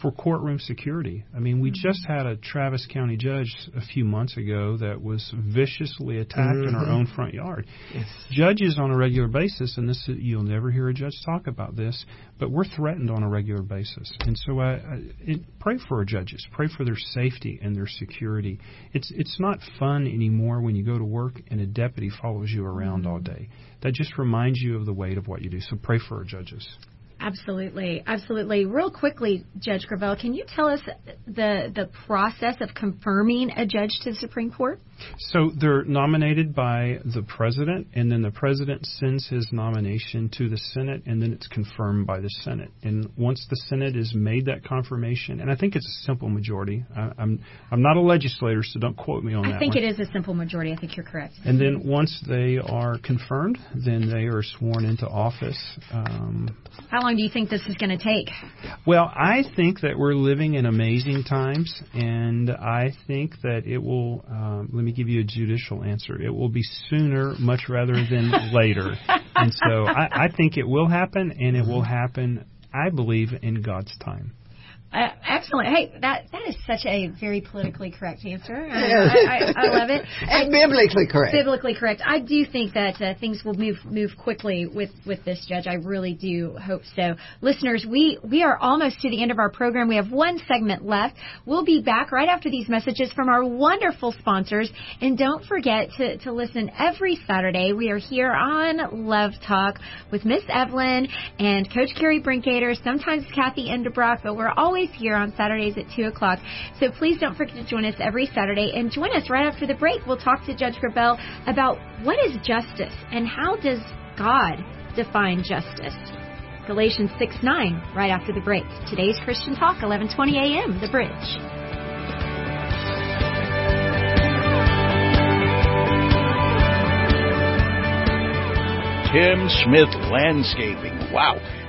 for courtroom security. I mean, we mm-hmm. just had a Travis County judge a few months ago that was viciously attacked mm-hmm. in our own front yard. Yes. Judges on a regular basis, and this you'll never hear a judge talk about this, but we're threatened on a regular basis. And so, I, I it, pray for our judges, pray for their safety and their security. It's it's not fun anymore when you go to work and a deputy follows you around all day. That just reminds you of the weight of what you do. So pray for our judges. Absolutely, absolutely. Real quickly, Judge Gravell, can you tell us the the process of confirming a judge to the Supreme Court? So they're nominated by the president, and then the president sends his nomination to the Senate, and then it's confirmed by the Senate. And once the Senate has made that confirmation, and I think it's a simple majority. I, I'm I'm not a legislator, so don't quote me on I that. I think one. it is a simple majority. I think you're correct. And then once they are confirmed, then they are sworn into office. Um, How long do you think this is going to take? Well, I think that we're living in amazing times, and I think that it will. Um, let me give you a judicial answer. It will be sooner, much rather than later. And so I, I think it will happen, and it will happen, I believe, in God's time. Uh, excellent. Hey, that that is such a very politically correct answer. Uh, I, I, I, love it. and biblically correct. Biblically correct. I do think that uh, things will move move quickly with with this judge. I really do hope so. Listeners, we we are almost to the end of our program. We have one segment left. We'll be back right after these messages from our wonderful sponsors. And don't forget to to listen every Saturday. We are here on Love Talk with Miss Evelyn and Coach Carrie Brinkater. Sometimes Kathy Endebrock, but we're always always here on Saturdays at 2 o'clock. So please don't forget to join us every Saturday and join us right after the break. We'll talk to Judge Gravell about what is justice and how does God define justice. Galatians 6 9, right after the break. Today's Christian Talk, 1120 a.m., The Bridge. Tim Smith Landscaping. Wow.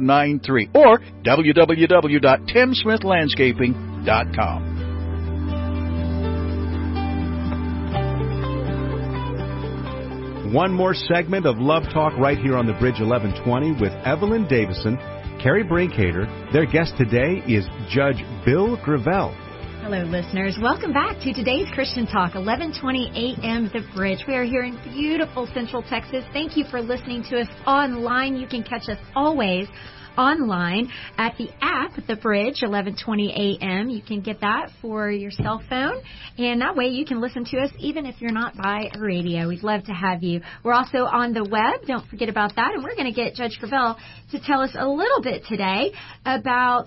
093 or www.timsmithlandscaping.com. One more segment of Love Talk right here on the Bridge 1120 with Evelyn Davison, Carrie Brinkhater. Their guest today is Judge Bill Gravell. Hello, listeners. Welcome back to today's Christian Talk, 11:20 a.m. The Bridge. We are here in beautiful Central Texas. Thank you for listening to us online. You can catch us always online at the app, The Bridge, 11:20 a.m. You can get that for your cell phone, and that way you can listen to us even if you're not by radio. We'd love to have you. We're also on the web. Don't forget about that. And we're going to get Judge Gravell to tell us a little bit today about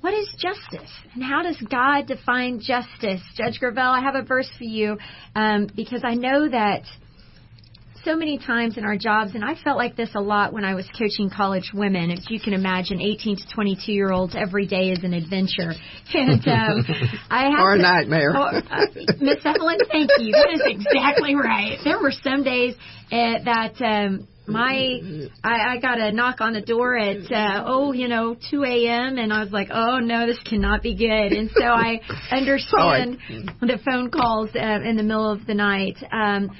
what is justice and how does God define justice? Judge Gravell, I have a verse for you um, because I know that so many times in our jobs, and I felt like this a lot when I was coaching college women. If you can imagine, 18 to 22 year olds every day is an adventure, and um, I have or a nightmare. Oh, uh, Miss Evelyn, thank you. That is exactly right. There were some days uh, that. Um, my I, I got a knock on the door at uh, oh you know 2 a.m. and I was like oh no this cannot be good and so I understand the phone calls uh, in the middle of the night. Um,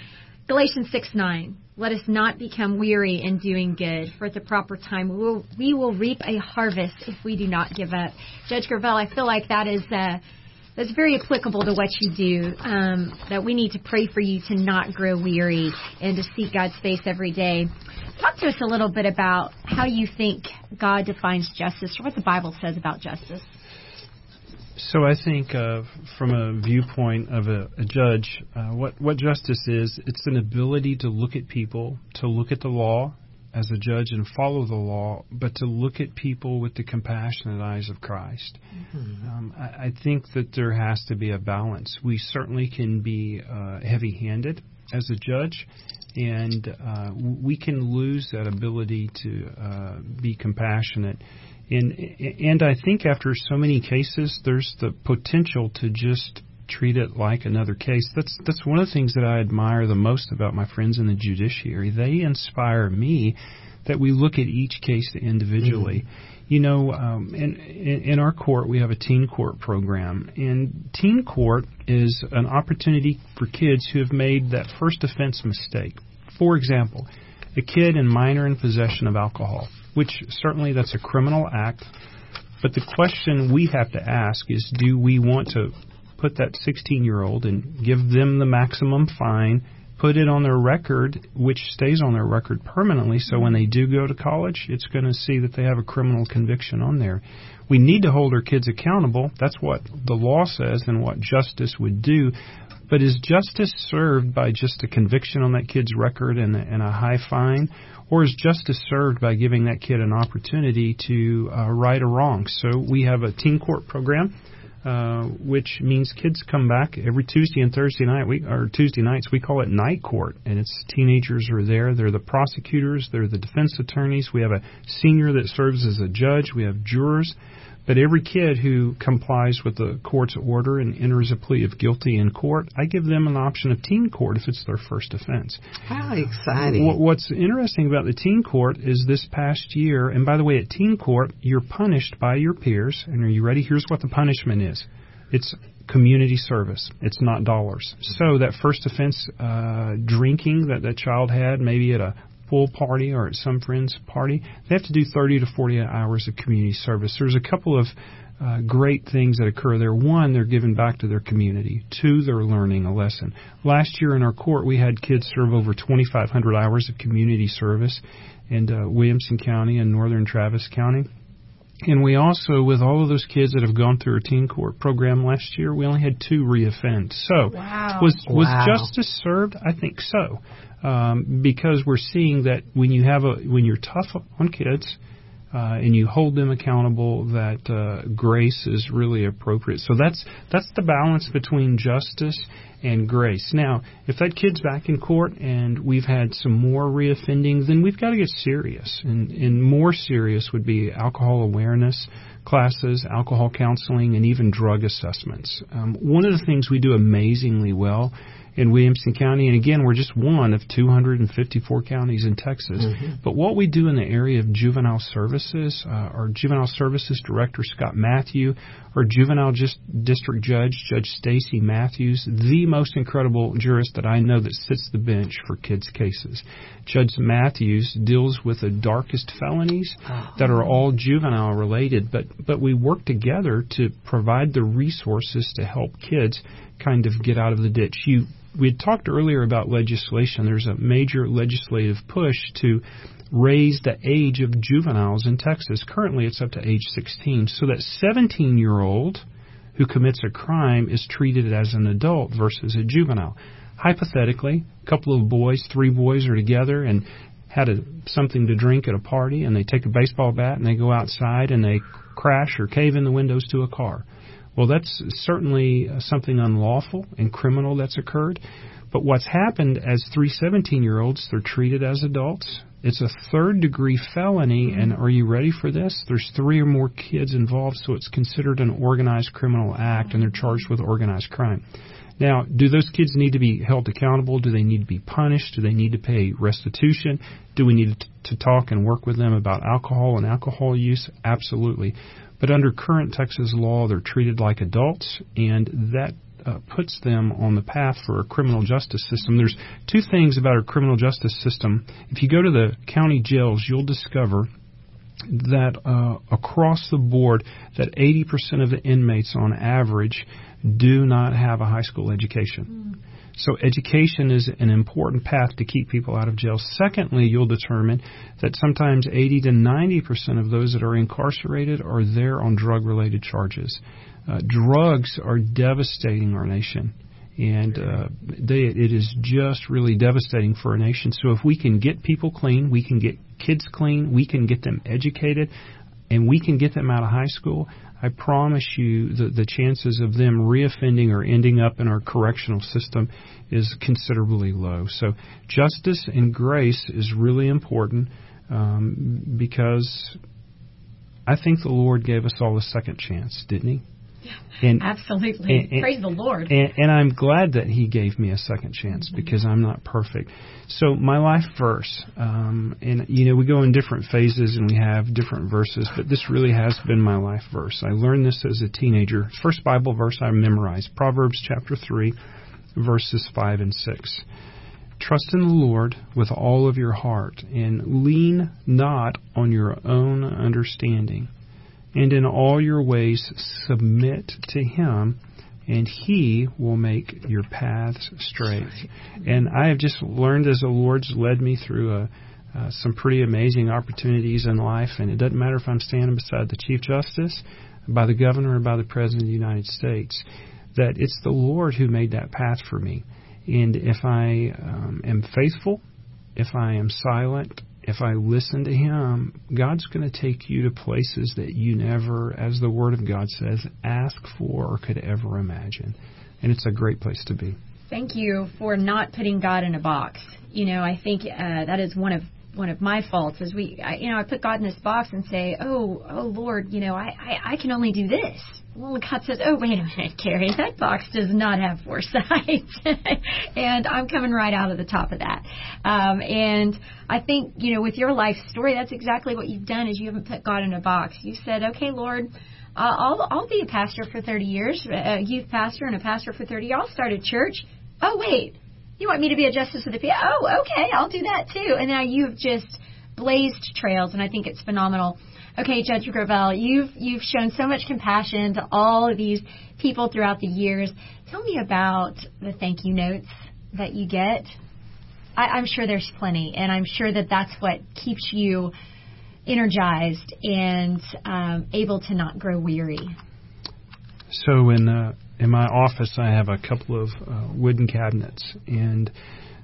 Galatians 6 9. Let us not become weary in doing good, for at the proper time we will, we will reap a harvest if we do not give up. Judge Gravell, I feel like that is uh, that's very applicable to what you do. Um, that we need to pray for you to not grow weary and to seek God's face every day. Talk to us a little bit about how you think God defines justice, or what the Bible says about justice. So I think, uh, from a viewpoint of a, a judge, uh, what what justice is, it's an ability to look at people, to look at the law as a judge and follow the law, but to look at people with the compassionate eyes of Christ. Mm-hmm. Um, I, I think that there has to be a balance. We certainly can be uh, heavy-handed as a judge, and uh, we can lose that ability to uh, be compassionate and and I think after so many cases, there's the potential to just treat it like another case. That's that's one of the things that I admire the most about my friends in the judiciary. They inspire me that we look at each case individually. Mm-hmm. You know, um, in, in our court we have a teen court program, and teen court is an opportunity for kids who have made that first offense mistake. For example, a kid and minor in possession of alcohol which certainly that's a criminal act. But the question we have to ask is do we want to put that 16 year old and give them the maximum fine, put it on their record, which stays on their record permanently, so when they do go to college, it's going to see that they have a criminal conviction on there. We need to hold our kids accountable. That's what the law says and what justice would do. But is justice served by just a conviction on that kid's record and a, and a high fine? or is justice served by giving that kid an opportunity to uh, right a wrong? So we have a teen court program. Uh, which means kids come back every Tuesday and Thursday night. We or Tuesday nights we call it night court, and it's teenagers are there. They're the prosecutors, they're the defense attorneys. We have a senior that serves as a judge. We have jurors, but every kid who complies with the court's order and enters a plea of guilty in court, I give them an option of teen court if it's their first offense. How exciting. What's interesting about the teen court is this past year, and by the way, at teen court, you're punished by your peers. And are you ready? Here's what the punishment is it's community service. It's not dollars. So that first offense, uh, drinking that that child had, maybe at a pool party or at some friend's party, they have to do 30 to 40 hours of community service. There's a couple of uh, great things that occur there. One, they're giving back to their community. Two, they're learning a lesson. Last year in our court, we had kids serve over 2,500 hours of community service in uh, Williamson County and northern Travis County. And we also, with all of those kids that have gone through our teen court program last year, we only had two reoffend. So, wow. was wow. was justice served? I think so um, because we're seeing that when you have a when you're tough on kids uh, and you hold them accountable, that uh, grace is really appropriate. So that's that's the balance between justice and grace. Now, if that kid's back in court and we've had some more reoffending, then we've got to get serious. And, and more serious would be alcohol awareness classes, alcohol counseling, and even drug assessments. Um, one of the things we do amazingly well in Williamson County. And again, we're just one of 254 counties in Texas. Mm-hmm. But what we do in the area of juvenile services, uh, our juvenile services director, Scott Matthew, our juvenile just district judge, Judge Stacy Matthews, the most incredible jurist that I know that sits the bench for kids' cases. Judge Matthews deals with the darkest felonies oh. that are all juvenile related, but, but we work together to provide the resources to help kids kind of get out of the ditch. You we had talked earlier about legislation. There's a major legislative push to raise the age of juveniles in Texas. Currently, it's up to age 16, so that 17 year old who commits a crime is treated as an adult versus a juvenile. Hypothetically, a couple of boys, three boys are together and had a, something to drink at a party, and they take a baseball bat and they go outside and they crash or cave in the windows to a car. Well, that's certainly uh, something unlawful and criminal that's occurred. But what's happened as three 17 year olds, they're treated as adults. It's a third degree felony, and are you ready for this? There's three or more kids involved, so it's considered an organized criminal act, and they're charged with organized crime. Now, do those kids need to be held accountable? Do they need to be punished? Do they need to pay restitution? Do we need to talk and work with them about alcohol and alcohol use? Absolutely. But under current Texas law, they're treated like adults, and that uh, puts them on the path for a criminal justice system. There's two things about our criminal justice system. If you go to the county jails, you'll discover that uh, across the board that 80% of the inmates on average do not have a high school education. Mm. So education is an important path to keep people out of jail. Secondly, you'll determine that sometimes 80 to 90 percent of those that are incarcerated are there on drug-related charges. Uh, drugs are devastating our nation, and uh, they, it is just really devastating for a nation. So if we can get people clean, we can get kids clean, we can get them educated, and we can get them out of high school. I promise you that the chances of them reoffending or ending up in our correctional system is considerably low. So justice and grace is really important um, because I think the Lord gave us all a second chance, didn't He? And, Absolutely. And, and, Praise the Lord. And, and, I'm glad that He gave me a second chance mm-hmm. because I'm not perfect. So my life verse, um, and you know, we go in different phases and we have different verses, but this really has been my life verse. I learned this as a teenager. First Bible verse I memorized, Proverbs chapter three, verses five and six. Trust in the Lord with all of your heart and lean not on your own understanding and in all your ways submit to him and he will make your paths straight. And I have just learned as the Lord's led me through a, uh, some pretty amazing opportunities in life, and it doesn't matter if I'm standing beside the Chief Justice, by the Governor, or by the President of the United States, that it's the Lord who made that path for me. And if I um, am faithful, if I am silent, if I listen to Him, God's going to take you to places that you never, as the Word of God says, ask for or could ever imagine. And it's a great place to be. Thank you for not putting God in a box. You know, I think uh, that is one of one of my faults is we, I, you know, I put God in this box and say, oh, oh Lord, you know, I, I, I can only do this. God says, oh, wait a minute, Carrie, that box does not have four sides. and I'm coming right out of the top of that. Um, and I think, you know, with your life story, that's exactly what you've done is you haven't put God in a box. You said, okay, Lord, uh, I'll, I'll be a pastor for 30 years, a youth pastor and a pastor for 30 years. I'll start a church. Oh, wait, you want me to be a justice of the peace? Oh, okay, I'll do that too. And now you've just blazed trails, and I think it's phenomenal. Okay, Judge Gravell, you've you've shown so much compassion to all of these people throughout the years. Tell me about the thank you notes that you get. I, I'm sure there's plenty, and I'm sure that that's what keeps you energized and um, able to not grow weary. So in uh, in my office, I have a couple of uh, wooden cabinets, and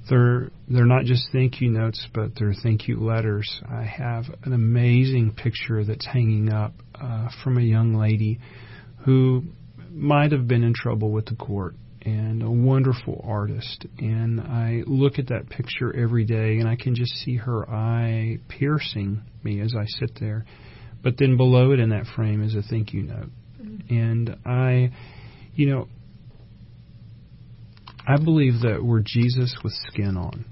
they're they're not just thank you notes, but they're thank you letters. I have an amazing picture that's hanging up uh, from a young lady who might have been in trouble with the court and a wonderful artist. And I look at that picture every day, and I can just see her eye piercing me as I sit there. But then below it in that frame is a thank you note. Mm-hmm. And I you know, I believe that we're Jesus with skin on.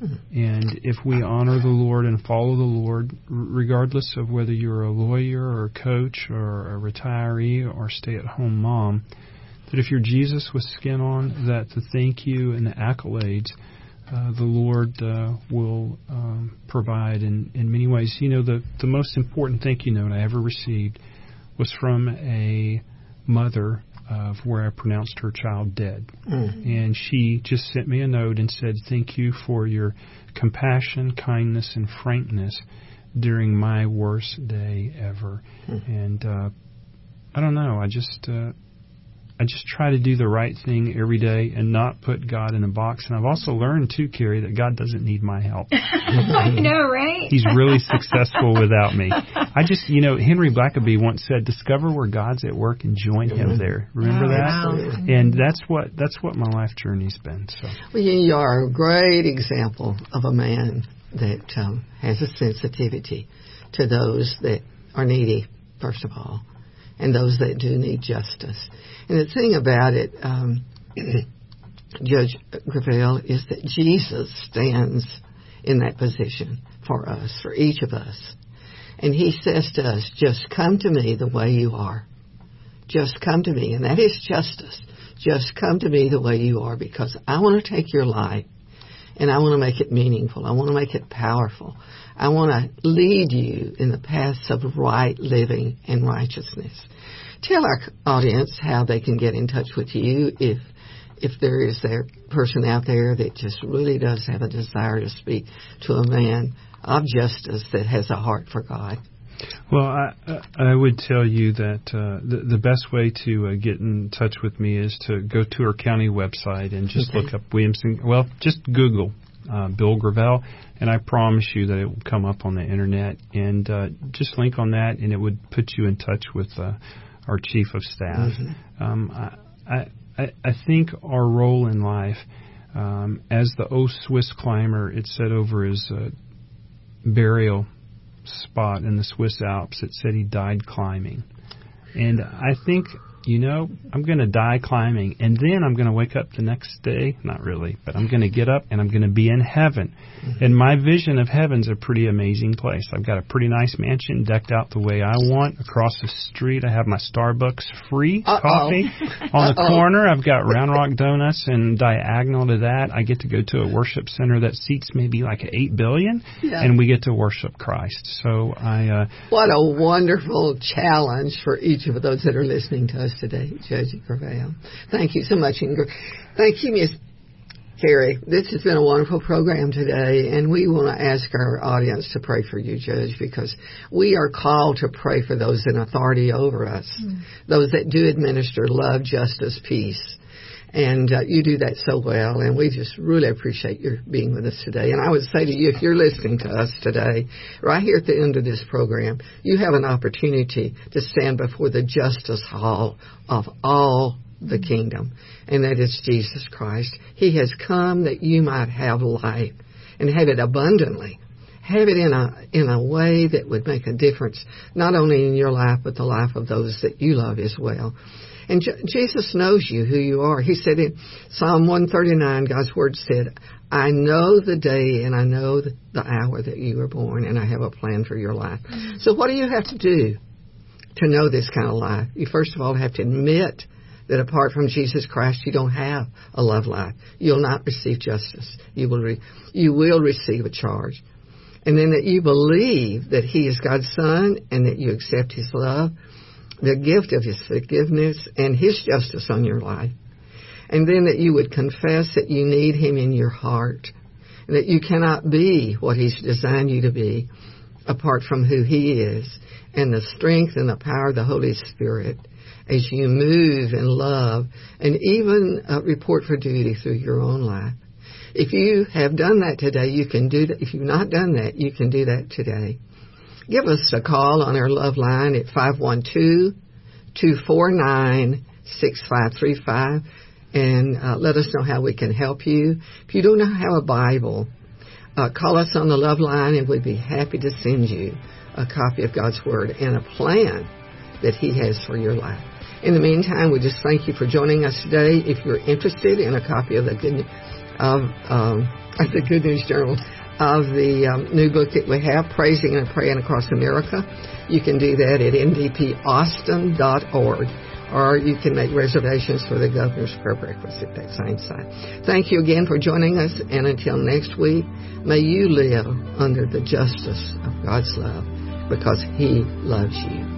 Mm-hmm. And if we honor the Lord and follow the Lord, regardless of whether you're a lawyer or a coach or a retiree or stay at home mom, that if you're Jesus with skin on, that the thank you and the accolades uh, the Lord uh, will um, provide in, in many ways. You know, the, the most important thank you note I ever received was from a mother of where I pronounced her child dead. Mm. And she just sent me a note and said, Thank you for your compassion, kindness, and frankness during my worst day ever. Mm. And uh, I don't know, I just. Uh, I just try to do the right thing every day and not put God in a box. And I've also learned too, Carrie, that God doesn't need my help. I know, right? He's really successful without me. I just, you know, Henry Blackaby once said, "Discover where God's at work and join Him mm-hmm. there." Remember oh, that? Absolutely. And that's what that's what my life journey's been. So. Well, you are a great example of a man that um, has a sensitivity to those that are needy, first of all, and those that do need justice. And the thing about it, um, Judge Gravell, is that Jesus stands in that position for us, for each of us. And he says to us, just come to me the way you are. Just come to me. And that is justice. Just come to me the way you are because I want to take your life and I want to make it meaningful. I want to make it powerful. I want to lead you in the paths of right living and righteousness. Tell our audience how they can get in touch with you if if there is a person out there that just really does have a desire to speak to a man of justice that has a heart for God. Well, I I would tell you that uh, the the best way to uh, get in touch with me is to go to our county website and just okay. look up Williamson. Well, just Google uh, Bill Gravell, and I promise you that it will come up on the internet. And uh, just link on that, and it would put you in touch with uh, our chief of staff. Mm-hmm. Um, I, I I think our role in life, um, as the O Swiss climber, it said over his uh, burial spot in the Swiss Alps. It said he died climbing. And I think you know, I'm going to die climbing, and then I'm going to wake up the next day. Not really, but I'm going to get up and I'm going to be in heaven. Mm-hmm. And my vision of heaven's a pretty amazing place. I've got a pretty nice mansion decked out the way I want. Across the street, I have my Starbucks free Uh-oh. coffee. On the corner, I've got Round Rock Donuts, and diagonal to that, I get to go to a worship center that seats maybe like eight billion, yeah. and we get to worship Christ. So I. Uh, what a wonderful challenge for each of those that are listening to us today, Judge Gravell. Thank you so much, Ingrid. Thank you, Miss Carrie. This has been a wonderful program today, and we want to ask our audience to pray for you, Judge, because we are called to pray for those in authority over us, mm. those that do administer love, justice, peace. And uh, you do that so well, and we just really appreciate your being with us today. And I would say to you, if you're listening to us today, right here at the end of this program, you have an opportunity to stand before the justice hall of all the kingdom, and that is Jesus Christ. He has come that you might have life and have it abundantly. Have it in a in a way that would make a difference, not only in your life but the life of those that you love as well. And J- Jesus knows you, who you are. He said in Psalm 139, God's word said, I know the day and I know the, hour that you were born, and I have a plan for your life. Mm-hmm. So, what do you have to do to know this kind of life? You first of all have to admit that apart from Jesus Christ, you don't have a love life. You'll not receive justice. You will, re- you will receive a charge. And then that you believe that He is God's Son and that you accept His love the gift of His forgiveness and His justice on your life. And then that you would confess that you need Him in your heart, and that you cannot be what He's designed you to be apart from who He is, and the strength and the power of the Holy Spirit as you move and love and even uh, report for duty through your own life. If you have done that today, you can do that. If you've not done that, you can do that today give us a call on our love line at 512 249 6535 and uh, let us know how we can help you. If you don't have a Bible, uh, call us on the love line and we'd be happy to send you a copy of God's Word and a plan that He has for your life. In the meantime, we just thank you for joining us today. If you're interested in a copy of the Good, of, um, the Good News Journal, of the um, new book that we have, Praising and Praying Across America. You can do that at ndpaustin.org or you can make reservations for the Governor's Prayer Breakfast at that same site. Thank you again for joining us, and until next week, may you live under the justice of God's love because He loves you.